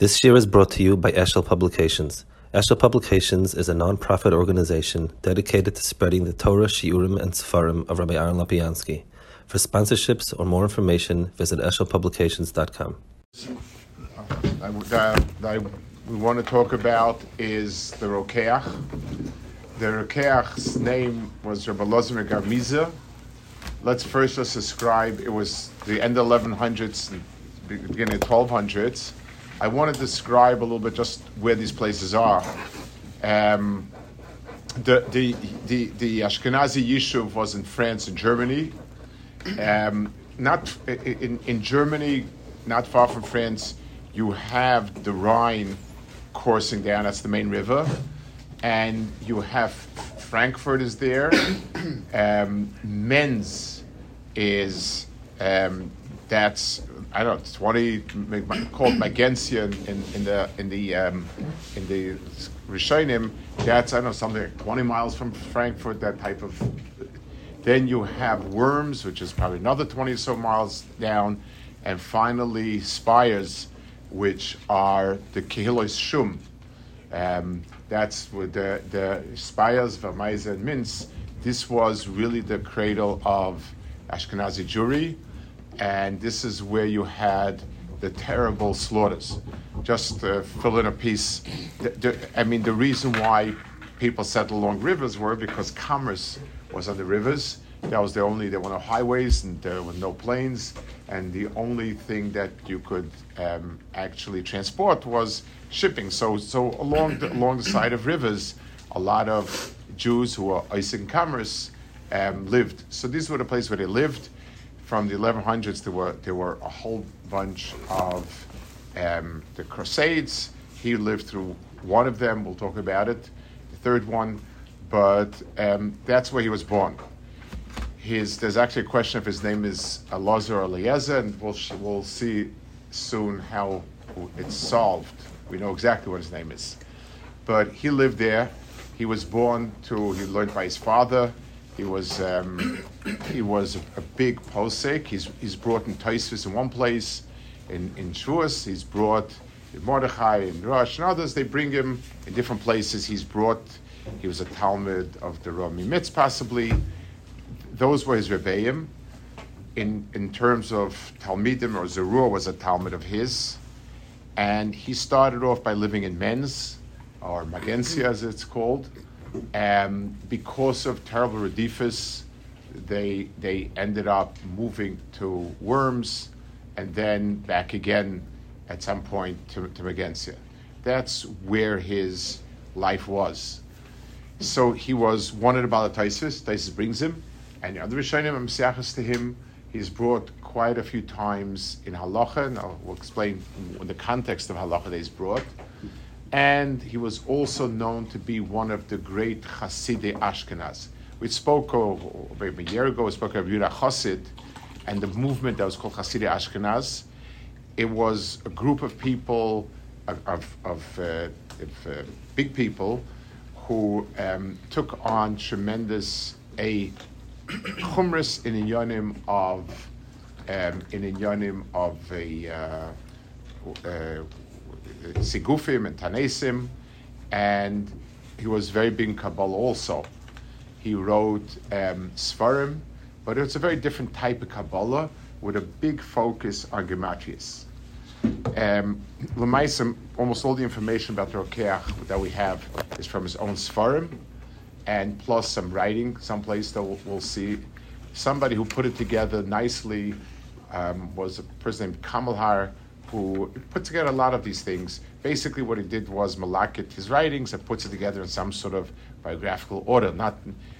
This year is brought to you by Eshel Publications. Eshel Publications is a non-profit organization dedicated to spreading the Torah, Shiurim, and Sefarim of Rabbi Aaron Lapiansky. For sponsorships or more information, visit eshelpublications.com. That, that we want to talk about is the Rokeach. The Rokeach's name was Rabbi Elazar MiGarmiza. Let's first just describe, it was the end of 1100s, beginning of 1200s I want to describe a little bit just where these places are. Um, the, the, the, the Ashkenazi Yishuv was in France and Germany. Um, not in, in Germany, not far from France, you have the Rhine coursing down. That's the main river, and you have Frankfurt is there. um, Mainz is um, that's I don't know, twenty called Magensia in, in, the in the um, in the Rishonim. That's I don't know something like twenty miles from Frankfurt. That type of. Then you have Worms, which is probably another twenty or so miles down, and finally Spires, which are the Kehilos Shum. Um, that's with the the Spires, Vermeise, and Mainz. This was really the cradle of Ashkenazi Jewry and this is where you had the terrible slaughters. Just to fill in a piece, the, the, I mean, the reason why people settled along rivers were because commerce was on the rivers. That was the only, there were no highways and there were no planes, and the only thing that you could um, actually transport was shipping. So, so along the, along the side of rivers, a lot of Jews who were icing commerce um, lived. So these were the places where they lived from the 1100s, there were there were a whole bunch of um, the Crusades. He lived through one of them. We'll talk about it. The third one, but um, that's where he was born. His there's actually a question if his name is Elazar Eliezer, and we'll we'll see soon how it's solved. We know exactly what his name is, but he lived there. He was born to. He learned by his father he was um, he was a, big posek. He's he's brought in Taisvis in one place, in in Shavuos. He's brought in Mordechai and Rosh and others. They bring him in different places. He's brought. He was a Talmud of the Rami Mitz, possibly. Those were his rebbeim. In in terms of Talmidim Or Zarua was a Talmud of his, and he started off by living in Mainz, or Magensia as it's called um, because of terrible redifus, they they ended up moving to Worms, and then back again at some point to, to. That's where his life was. So he was wanted about Taisus. Taisus brings him, and the other Rishonim Mesiachas to him. He's brought quite a few times in halacha, and I'll, we'll explain in the context of halacha that he's brought and he was also known to be one of the great Hasidei Ashkenaz. We spoke of, a year ago, we spoke of Yehuda Chassid and the movement that was called Hasidei Ashkenaz. It was a group of people, of, of, uh, of uh, big people, who um, took on tremendous a chumrus in inyanim of um, in inyanim of a uh, uh Sigufim and Tanesim, and he was very big in Kabbalah also. He wrote um, Svarim, but it's a very different type of Kabbalah with a big focus on Gematrias. Um, almost all the information about the Rokeach that we have is from his own Svarim, and plus some writing, someplace that we'll, we'll see. Somebody who put it together nicely um, was a person named Kamelhar, who put together a lot of these things. Basically, what he did was malakit his writings and puts it together in some sort of biographical order, not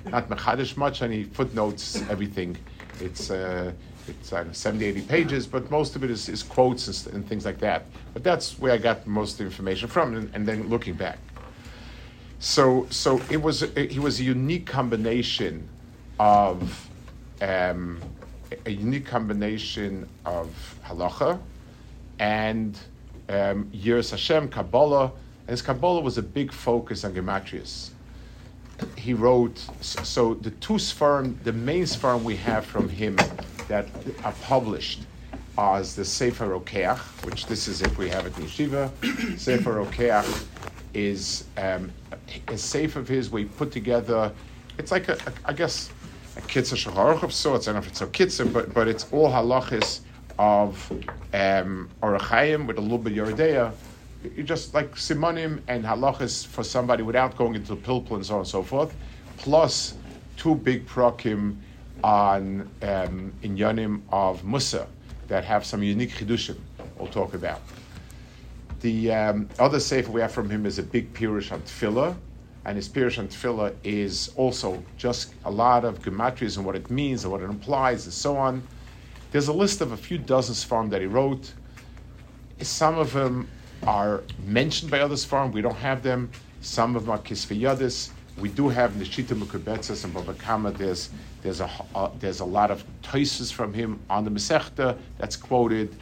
not mechadish much, and he footnotes everything. It's uh, it's uh, 70, 80 pages, but most of it is, is quotes and, and, things like that. But that's where I got most of the information from, and, and then looking back. So, so it was he was a unique combination of um, a unique combination of halacha, and um, Yiras Hashem, Kabbalah, and his Kabbalah was a big focus on Gematrias. He wrote, so the two Sfarim, the main Sfarim we have from him that are published as the Sefer Rokeach, which this is it, we have it in Yeshiva. Sefer Rokeach is um, a Sefer of his where he put together, it's like, a, a I guess, a Kitzur Shulchan Aruch of sorts. I don't know if it's a Kitzur, but, but it's all halachis of um, Orach Chayim with a little bit of. Just like Simonim and halachis for somebody without going into pilpul and so on and so forth, plus two big prokim on um, inyanim of Musa that have some unique chidushim we'll talk about. The um, other sefer we have from him is a big pirush on tefillah, and his pirush on tefillah is also just a lot of gematrias and what it means and what it implies and so on. There's a list of a few dozen svarim that he wrote. Some of them are mentioned by other svarim. We don't have them. Some of them are kisviyadis. We do have Nishita Mukabetzas and Baba. There's there's a uh, there's a lot of toises from him on the Masechta that's quoted,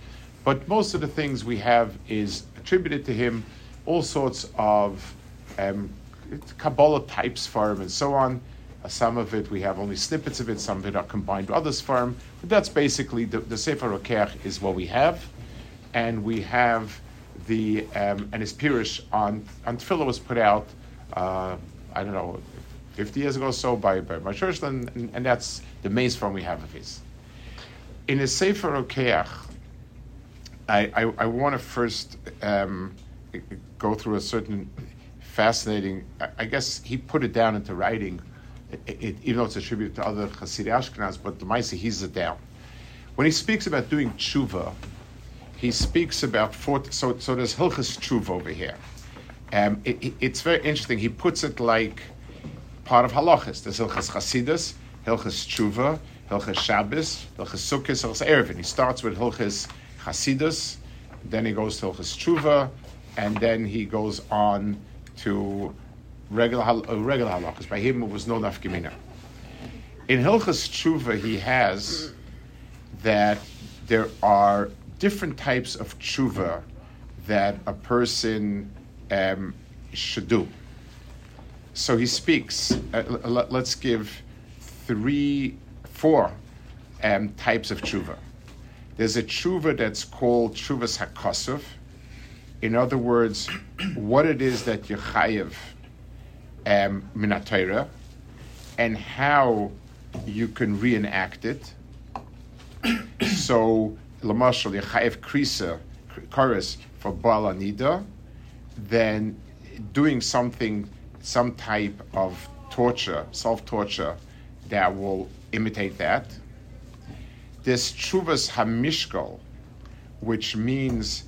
but most of the things we have is attributed to him. All sorts of um, Kabbalah types for him and so on. Uh, some of it we have only snippets of it. Some of it are combined with others for him. But that's basically the, the Sefer Rokeach is what we have, and we have the um, and his Pirish on on Tefillah was put out. Uh, I don't know, 50 years ago or so by, by my church, and, and, that's the main form we have of his. In his Sefer Rokeach, I, I, I want to first um, go through a certain fascinating, I, I, guess he put it down into writing, it, it, even though it's attributed to other Hasidei Ashkenaz, but the Maisa, he's it down. When he speaks about doing tshuva, he speaks about four, so, so there's Hilchas tshuva over here. Um, it, it's very interesting. He puts it like part of halachas. There's Hilchas Chasidus, Hilchas Tshuva, Hilchas Shabbos, Hilchas Sukkot, Hilchas Erevin. He starts with Hilchas Chasidus, then he goes to Hilchas Tshuva, and then he goes on to regular uh, regular halachas. By him, it was no nafkimina. In Hilchas Tshuva, he has that there are different types of tshuva that a person um, should do. So he speaks. Uh, let's give three, four um, types of tshuva. There's a tshuva that's called tshuvas hakosov. In other words, what it is that you chayiv um, minatayra, and how you can reenact it. so, lamashal chayiv krisa, karis for balanida, then doing something, some type of torture, self torture, that will imitate that. There's chuvas hamishkal, which means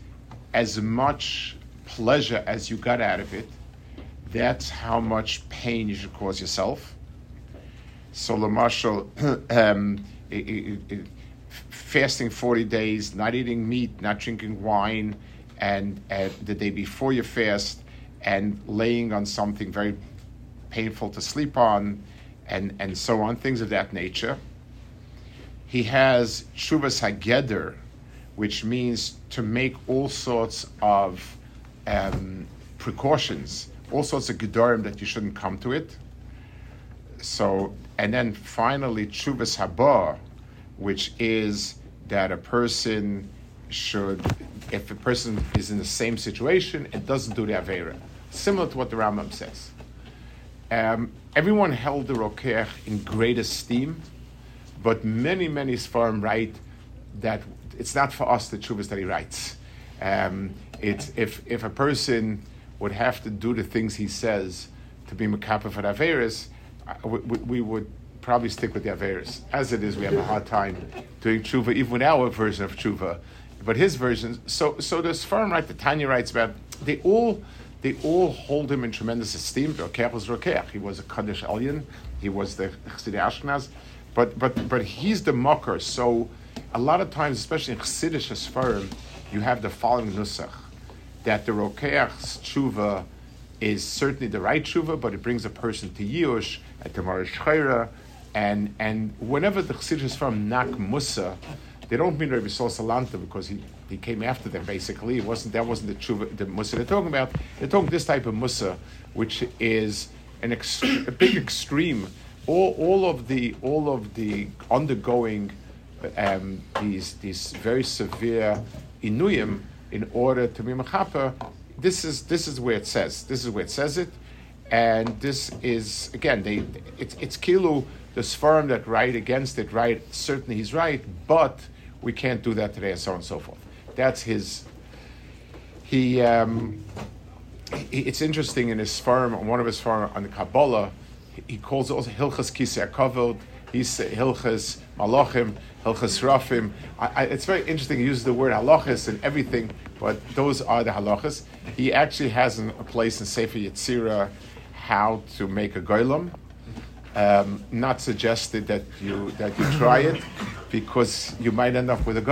as much pleasure as you got out of it, that's how much pain you should cause yourself. So, Lamashal, um, fasting 40 days, not eating meat, not drinking wine, and uh, the day before you fast and laying on something very painful to sleep on and, and so on, things of that nature. He has Shuvas Hageder, which means to make all sorts of um, precautions, all sorts of Gedorim that you shouldn't come to it. So, and then finally, Chuvas Haba, which is that a person should if a person is in the same situation and doesn't do the Avera. Similar to what the Rambam says. Um, everyone held the Rokeach in great esteem, but many, many Sfarim write that it's not for us the Chuvas that he writes. Um, it's if, if a person would have to do the things he says to be Makapa for Averis, we, we, would probably stick with the Averis. As it is, we have a hard time doing Tshuva, even with our version of Tshuva but his version. So, so the Sfarim, right? The Tanya writes about they all they all hold him in tremendous esteem. Was. He was a Kaddish Elyon. He was the Chassidei Ashkenaz. But, but, but he's the mocker. So a lot of times, especially in Chassidish Sfarim, you have the following nusach, that the Rokeach's tshuva is certainly the right tshuva, but it brings a person to Yush, at the Marish and, and whenever the Chassidish from nak Musa, they don't mean Rabbi Sol Salanta because he, he came after them basically. It wasn't that wasn't the true the Musa they're talking about. They're talking this type of Musa, which is an ex- a big extreme. All, all of the all of the undergoing um, these these very severe inuyim in order to be mechaper. This is this is where it says. This is where it says it, and this is again they it's it's kilu the sperm that write against it right. Certainly he's right, but we can't do that today, and so on and so forth. That's his. He. Um, he it's interesting in his farm, on one of his farm on the Kabbalah, he calls it also Hilchas Kisei Kavod, he's Hilchas Malachim, Hilchas Rafim. It's very interesting. He uses the word halachas and everything, but those are the halachas. He actually has an, a place in Sefer Yetzirah how to make a goylem. Um, not suggested that you that you try it because you might end up with a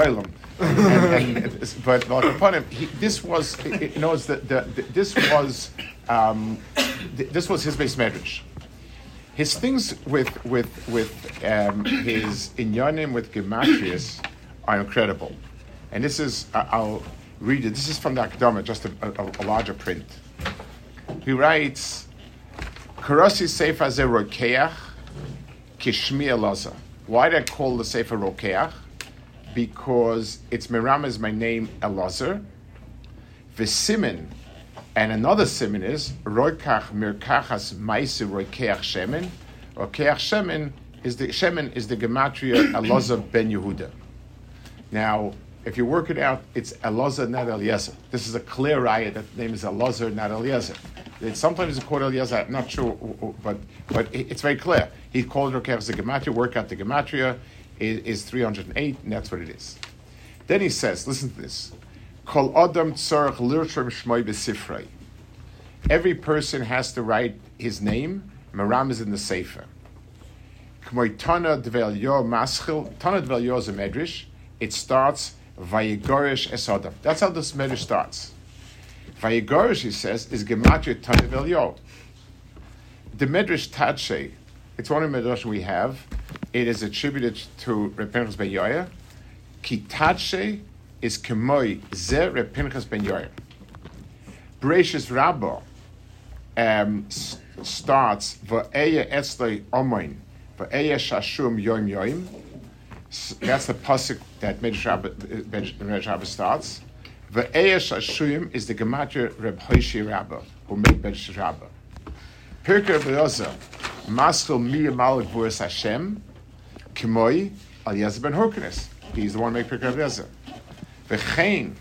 and, but like upon him, he, this was you know the, the, the, this was um, this was his base marriage his things with with with um, his inyanim with gematrias are incredible, and this is I'll read it. This is from the Akdama, just a, a, a, larger print. He writes, "Karasi sefer ze rokeach kishmi elaza." Why did I call the sefer rokeach? Because it's Miram is my name Elazar. Vesimin and another simon is roikach mirkachas maisi roikeach shemen. Roikeach shemen is the shemen is the gematria Elazar ben Yehuda. Now, if you work it out, it's Elazar, not Eliezer. This is a clear riot that the name is Elazar, not Eliezer. It's sometimes it's called Eliezer. I'm not sure, but but it's very clear. He called Rokeach the gematria. Work out the gematria is, is 308, and that's what it is. Then he says, listen to this. Kol Adam Tzarech Lirsham Shmoy Besifrei. Every person has to write his name. Maram is in the Sefer. Kmoy Tana Dvel Yo Maschil. Tana Dvel Yo is a medrash. It starts Vayigorish Esodam. That's how this medrash starts. Vayigorish, he says, is Gematria Tana Dvel Yo. The medrash Tadshe, it's one of the medrash we have. It is attributed to Pinchas Ben Yoya. Ki Tadshe is Kemoi Ze Reb Pinchas Ben Yoya. Bereshis Rabbah um, starts Va'eya Etzloi Omoin Va'eya Shashum Yom Yom. That's the pasuk that Medrash Rabbah starts. Va'eya Shashum is the gematria Reb Hoshi Rabbah who made Medrash Rabbah. Pirkei Beyoza Maskil Miya Malik Vuas Hashem Kemoi Eliezer Ben Horkenes. He's the one who made Pirkei Beyoza. V'chein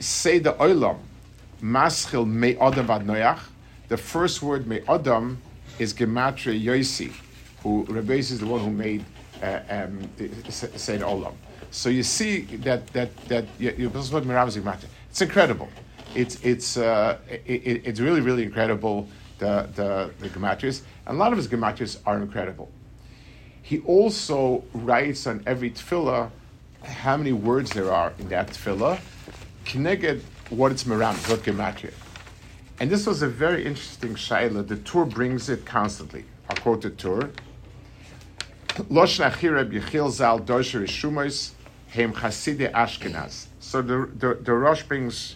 say the olam maschil me adam vad noach. The first word me adam is gematria yosi, who Rebbe is the one who made uh, um, the olam. So you see that that that you what Mirav is gematria. It's incredible. It's it's uh, it, it's really really incredible. The the the gematrias and a lot of his gematrias are incredible. He also writes on every tefillah how many words there are in that tefillah, connected what it's meram, what gematria. And this was a very interesting shaila. The Tur brings it constantly. I'll quote the Tur. Loshna Achireb Yechil Zal Dosher Ishumos Hem Chaside Ashkenaz. So the, the, the Rosh brings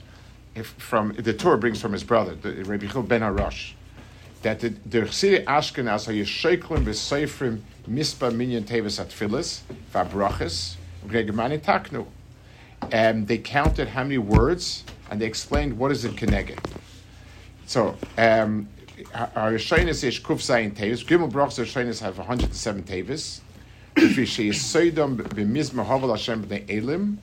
from, the Tur brings from his brother, the Rabbi Yechil Ben Arosh, that the, the Chaside Ashkenaz are Yesheklim V'Seifrim Mispa Minyan Tevis Atfilis V'Abrachis And they counted how many words, and they explained what is it connected. So, um, our Rishonis is Kuf Zayin Tevis. Gimel Brachos Rishonis have 107 Tevis. Fishi is Soidom b'mizma Havel Hashem b'nei Elim.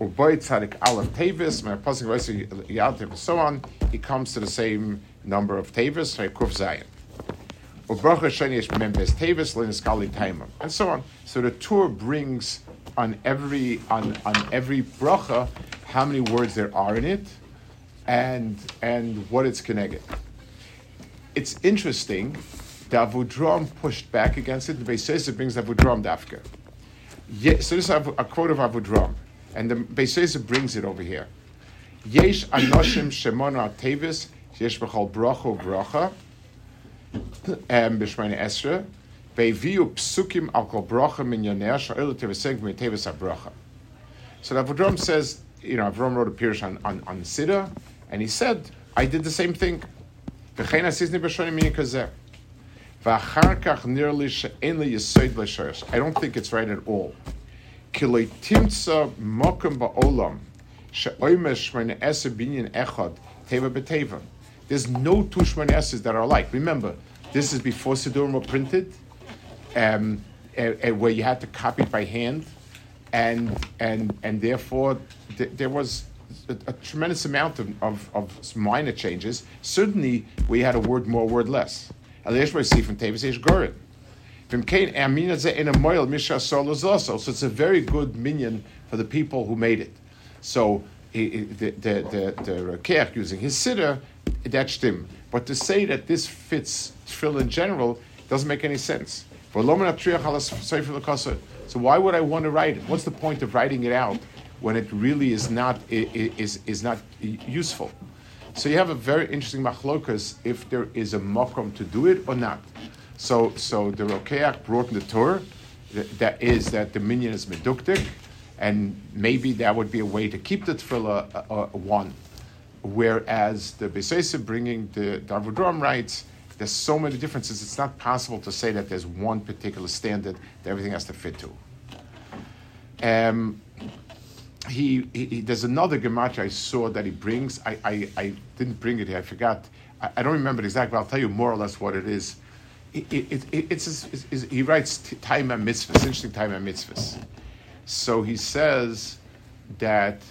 Uboy Tzadik Aleph Tevis. My Pasuk Vaysi Yad and so on. He comes to the same number of Tevis. Kuf Zayin. Ubrach Rishonis is Membes Tevis. Linis Kali Taimim. And so on. So the Tur brings on every on, on every bracha how many words there are in it and and what it's connected. It's interesting. The Avudraham pushed back against it. The Beis Yosef brings the Avudraham dafka. Yeah, so this is a, a quote of Avudraham, and the Beis Yosef brings it over here. Yesh anoshim shemona tevis yesh b'chol bracha bracha b'shmeina esra So the Avram says, you know, Avram wrote a pirush on, on, and he said, I did the same thing. I don't think it's right at all. There's no two shmene esers that are alike. Remember, this is before Siddurim were printed, um, uh, uh, where you had to copy it by hand, and and and therefore th- there was a, a, tremendous amount of, of, of, minor changes. Certainly, we had a word more, word less. So it's a very good minion for the people who made it. So the the the the using his siddur, that's him. But to say that this fits tefillah in general doesn't make any sense. So why would I want to write it? What's the point of writing it out when it really is not is is not useful? So you have a very interesting machlokas if there is a makom to do it or not. So so the Rokeach brought in the Torah that, that is that the minion is meduktik, and maybe that would be a way to keep the tefillah uh, uh, one. Whereas the Beis Yosef bringing the Darvudram writes there's so many differences, it's not possible to say that there's one particular standard that everything has to fit to. Um, he, he, there's another gematria I saw that he brings. I, I, I didn't bring it here. I forgot. I, I, don't remember exactly. But I'll tell you more or less what it is. It, it, it, it's, it's, it's, he writes time and mitzvahs, interesting time and mitzvahs. So he says that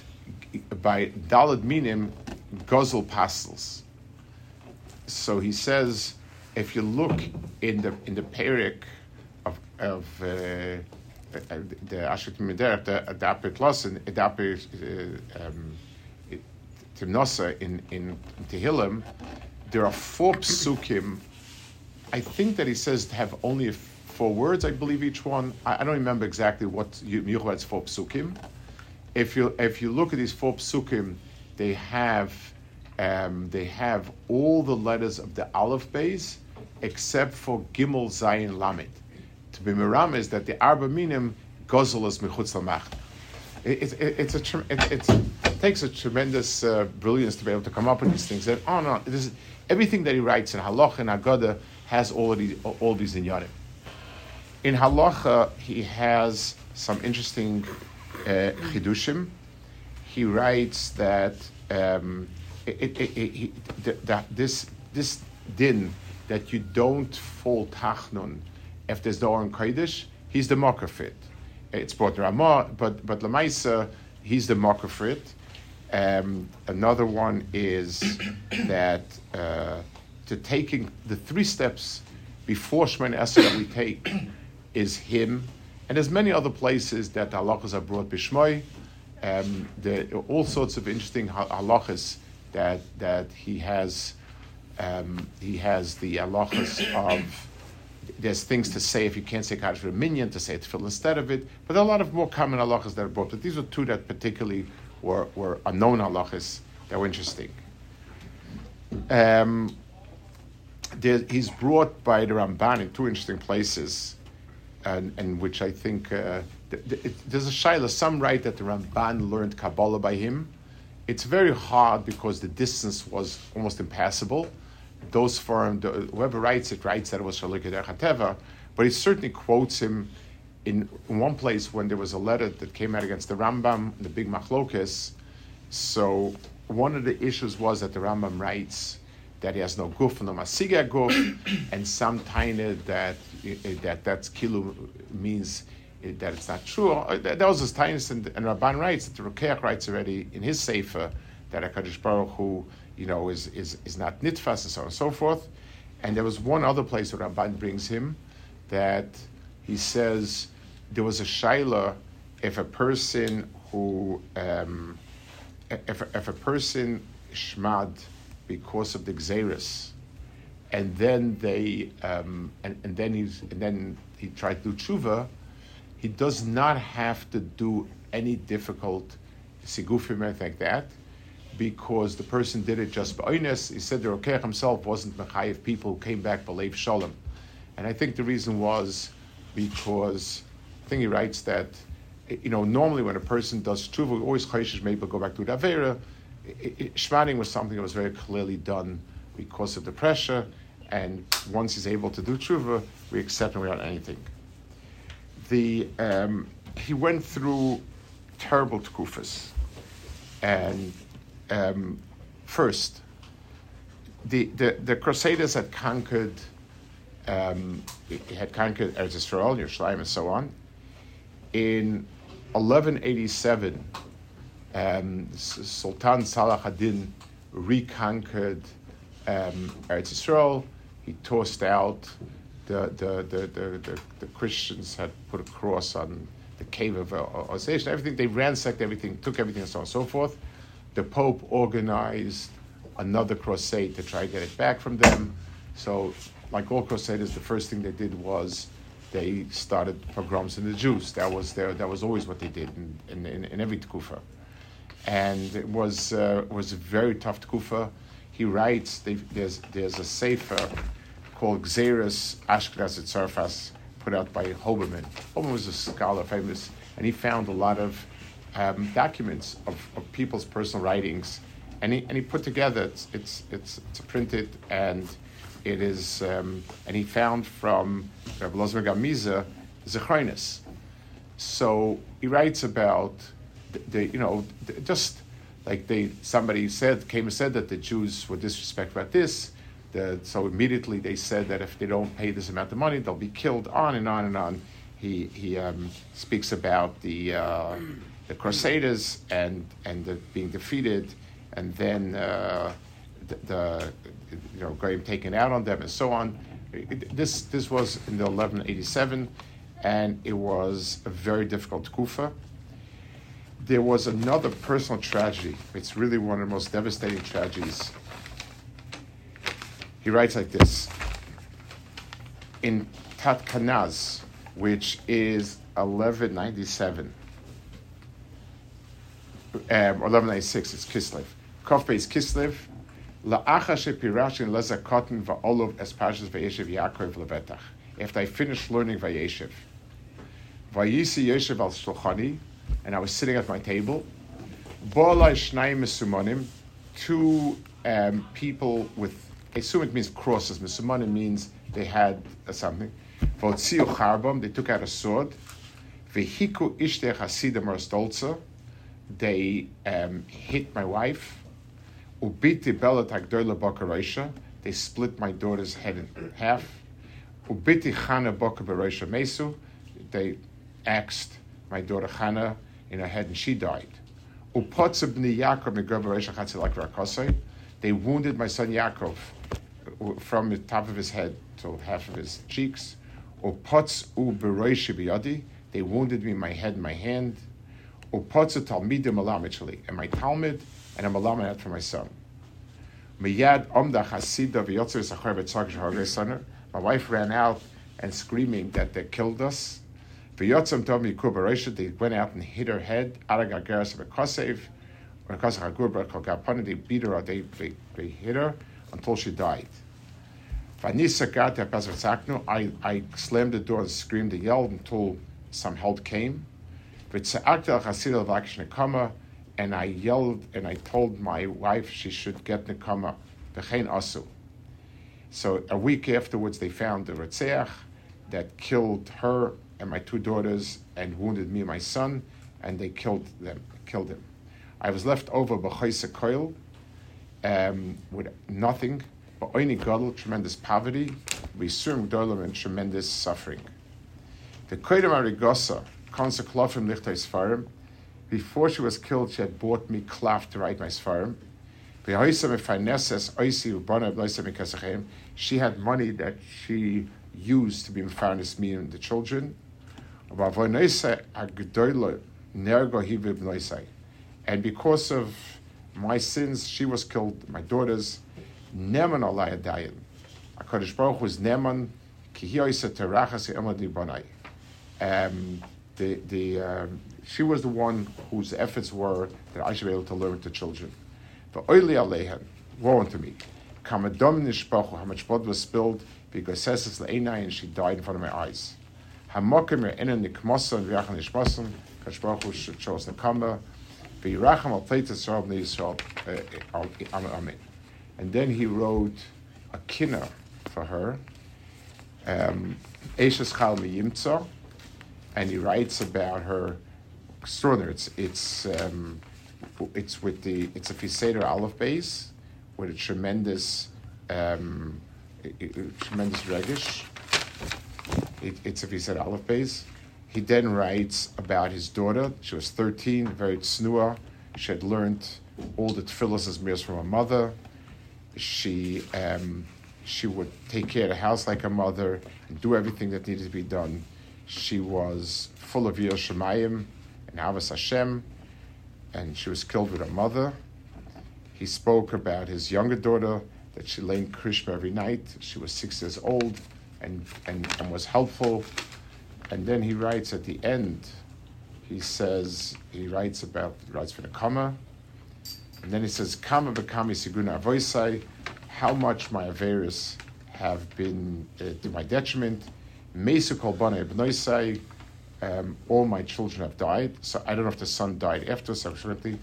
by dalad minim, gozel pastels so he says, if you look in the in the Perik of of uh, uh the Ashket Mider, the the Apet Lossen, the Apet uh, um, in in Tehillim, there are four psukim. I think that he says to have only four words. I believe each one. I, I don't remember exactly what Yuchvad's four psukim. If you if you look at these four psukim, they have um, they have all the letters of the Aleph base except for Gimel Zayin Lamed. To be Miram is that the Arba Minim Gozel is Mechutz Lamach. It, it, it's a, it, it, takes a tremendous uh, brilliance to be able to come up with these things. And no, this is, everything that he writes in Halach and Agada has all these, all these in Yadim. In Halacha, he has some interesting uh, chidushim. He writes that um, it, it, it, that this this din that you don't fall tachnun if there's no Aron Kodesh, he's the mocker fit. It's brought Ramah, but but Lamaisa, he's the mocker fit. Um, another one is that uh, to taking the three steps before Shemon Esser that we take is him, and there's many other places that halachas are brought bishmoy. Um, the, all sorts of interesting halachas that that he has um, he has the halachas of there's things to say if you can't say kaddish for a minion to say tefillah instead of it, but there are a lot of more common halachas that are brought. But these are two that particularly were were unknown halachas that were interesting. Um, there, he's brought by the Ramban in two interesting places, and, and which I think uh, th- th- there's a shaila. Some write that the Ramban learned Kabbalah by him, it's very hard because the distance was almost impassable. Those firm, whoever writes it writes that it was Shalikah Hateva, but he certainly quotes him in, in, one place when there was a letter that came out against the Rambam, the big Machlokes. So one of the issues was that the Rambam writes that he has no guf no masiga guf, and some tiny that that that's kilu means that it's not true. Uh, that was his Tainus, and, and Ramban writes that the Rokeach writes already in his Sefer that Hakadosh Baruch Hu, you know, is is is not nitfas and so on and so forth. And there was one other place where Ramban brings him that he says there was a shaila if a person who um, if, if a person shmad because of the xeris, and then they um, and, and then he's and then he tried to do tshuva he does not have to do any difficult sigufim like that, because the person did it just by honest. He said the Rokeach himself wasn't mechayiv people who came back believe shalom, and I think the reason was because I think he writes that you know normally when a person does tshuva, always chayshish maybe go back to the avera. Shmaning was something that was very clearly done because of the pressure, and once he's able to do tshuva, we accept him without anything the um, he went through terrible tkufas. And um, first, the, the, the Crusaders had conquered um, had conquered Eretz Israel, Yerushalayim, and so on. In 1187, um, Sultan Salah ad-Din reconquered um, Eretz Israel. He tossed out the, the, the, the, Christians had put a cross on the cave of Osation, everything. They ransacked everything, took everything, and so on and so forth. The Pope organized another crusade to try to get it back from them. So, like all crusaders, the first thing they did was they started pogroms in the Jews. That was their, that was always what they did in, in, in, every tkufa. And it was, uh, was a very tough tkufa. He writes, there's, there's a sefer called Gezeiros Ashkenaz Tzarfas, put out by Habermann. Habermann was a scholar, famous, and he found a lot of um, documents of, of, people's personal writings, and he, and he put together. It's it's it's, it's printed and it is, um, and he found from Rabbi Elazar MiGarmiza Zechronis. So he writes about the, the you know the, just like they somebody said came and said that the Jews were disrespectful about this the, so immediately they said that if they don't pay this amount of money, they'll be killed. On and on and on. He he um, speaks about the uh, the Crusaders and and the, being defeated, and then uh, the, the, you know Graham taken out on them and so on. This this was in the 1187, and it was a very difficult kufa. There was another personal tragedy. It's really one of the most devastating tragedies he writes like this in Tatkanaz, which is 1197, um, 1196, it's Kislev. Kof is Kislev. La'acha shepirashin lezakotin va'olov espashas va'yeshev Yaakov levetach. After I finished learning Vayeshev, Vayisi Yeshev al Shulchani, and I was sitting at my table. Bo'alai shnayim mesumonim, two um, people with I assume it means crosses. Misumana means they had something. Votziu charbam, they took out a sword. Vehiku ishte hasidim stolza, they um, hit my wife. Ubiti belat agdola bakaresha, they split my daughter's head in half. Ubiti chana bakaresha mesu, they axed my daughter Chana in her head and she died. Upotza b'ni Yaakov megabaresha chatzilak rakosei, they wounded my son Yaakov uh, from the top of his head to half of his cheeks. Upotz u biyadi, they wounded me in my head and my hand. Upotz talmidim alamically, and my talmud and a malamet for my son. My wife ran out and screaming that they killed us. V'yotzam told me they went out and hit her head. They beat her, they, hit her until she died. I, I slammed the door and screamed and yelled until some help came. And I yelled and I told my wife she should get Nekama. So a week afterwards, they found the Retzeach that killed her and my two daughters and wounded me and my son, and they killed them, killed him. I was left over b'chayse koil um, with nothing, but only gadol, tremendous poverty, b'isurim gdolim, and tremendous suffering. The koidem arigosa, konsa klofim lichtay svarim, before she was killed, she had bought me cloth to write my svarim. She had money that she used to be mefarnes me and the children. And because of my sins, she was killed, my daughters. Neman alayadayin. HaKadosh Baruch was Neman. Um, the, the, um, she was the one whose efforts were that I should be able to learn to children. The alehen, woe unto me. Kamadom nishpachu, how much blood was spilled, because says le'enai, and she died in front of my eyes. Hamokim re'enan nikmosa and v'yachan nishmasim, Kadosh Baruch Hu chose Nekama, Al uh, amen. And then he wrote a kinna for her, um, Eshes Chal Miyimtza, and he writes about her extraordinary. It's it's um, it's with the it's a Fiseder Aleph base with a tremendous um, tremendous regish. It, it's a Fiseder Aleph base. He then writes about his daughter. She was 13, very tsnua. She had learned all the tefillahs as mirrors from her mother. She um, she would take care of the house like her mother and do everything that needed to be done. She was full of Yir Shemayim and Avas Hashem, and she was killed with her mother. He spoke about his younger daughter that she lay in Krishma every night. She was six years old and, and, and was helpful. And then he writes at the end, he says, he writes about, he writes for the Kama, and then he says, Kama bekami siguna avoisai, how much my Averis have been uh, to my detriment. Mesu kol b'noisai, um, all my children have died. So I don't know if the son died after, subsequently.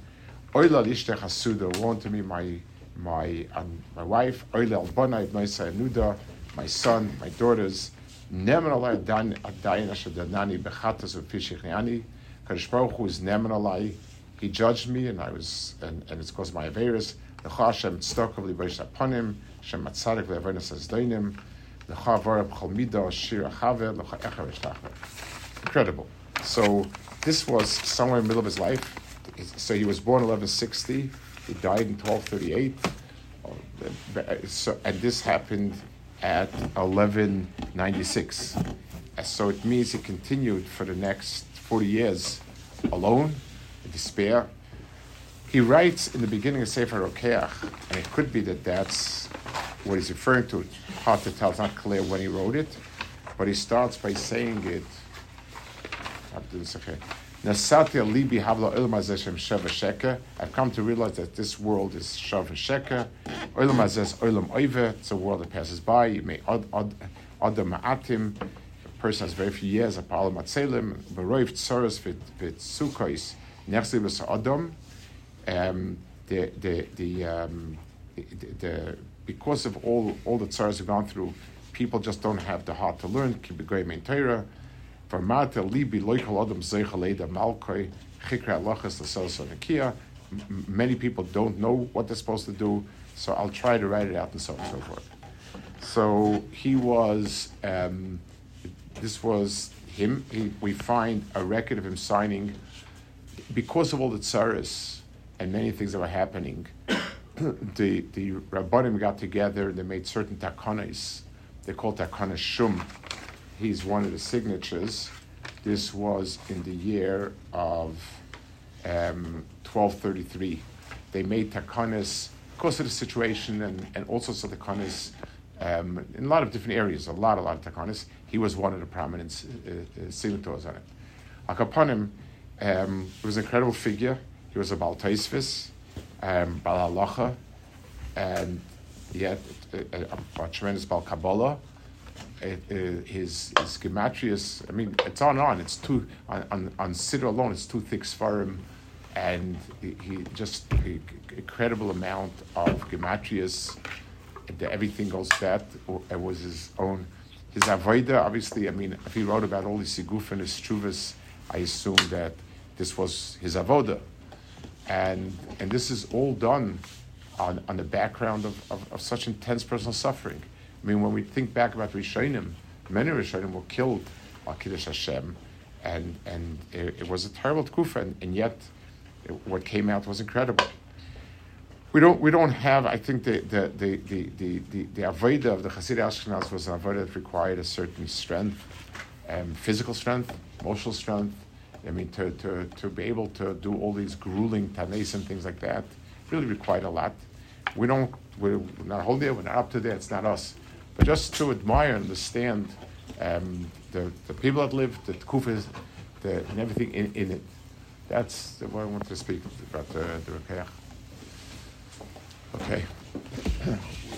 Oila lishtech hasuda, warn to me my my um, my wife. Oila al b'nai b'noisai nuda, my son, my daughters. Nemen alai adayin asher danani bechatas u'pishich ne'ani. Kadosh Baruch Hu is nemen alai he judged me, and I was, and, and it's caused my Averis. L'cha Hashem tzedakah v'libosh aponim, Hashem matzadik v'avernas azdoinim, l'cha v'ara b'chol midah, shir achave, l'cha echer v'shtachve. Incredible. So this was somewhere in the middle of his life. So he was born 1160. He died in 1238. So, and this happened at 1196. So it means he continued for the next 40 years alone in despair. He writes in the beginning of Sefer Rokeach, and it could be that that's what he's referring to. It's hard to tell, it's not clear when he wrote it, but he starts by saying it. I've come to realize that this world is sheva sheker. Olam hazes olam oive. It's a world that passes by. You may adam ma'atim. A person has very few years. Apollo matzelim. Beroiv tzoros vit sukkos. Next Adam, um, the, the, the, um, the, the, because of all, all the tsars have gone through, people just don't have the heart to learn. Kibigay main Torah. Vermata libi loichal adam zeichaleda malkoi chikra lachas l'sosonikia. Many people don't know what they're supposed to do, so I'll try to write it out and so on and so forth. So he was, um, this was him. He, we find a record of him signing because of all the tsaris and many things that were happening, the the rabbanim got together. They made certain takanas. They called takana shum. He's one of the signatures. This was in the year of um, 1233. They made takanas because of the situation and, and all sorts of takanas um, in a lot of different areas. A lot, a lot of takanas. He was one of the prominent uh, uh, signatories on it. Akapanim um, was an incredible figure. He was a Baal Taisvis, um, Baal Halacha, and he had a, a, a tremendous Baal Kabbalah. It, it, his, his gematrias, I mean, it's on and on. It's too, on, on, on alone, it's too thick for him. And he, just, incredible amount of gematrias. Everything goes that. It was his own. His Avoida, obviously, I mean, if he wrote about all his Siguf and his I assume that this was his avoda. And, and this is all done on, on the background of, of, of such intense personal suffering. I mean, when we think back about Rishonim, many Rishonim were killed on Kiddush Hashem, and, and it, it was a terrible tkufa, and, and yet what came out was incredible. We don't, we don't have, I think the, the, the, the, the, the, the of the Hasidei Ashkenaz was an Avodah that required a certain strength, um, physical strength, emotional strength, I mean, to, to, to be able to do all these grueling tanes and things like that really required a lot. We don't, we're not holding it, we're not up to that, it's not us. But just to admire and understand um, the, the people that lived, the kufas, the, and everything in, in it. That's what I want to speak about the, the Okay.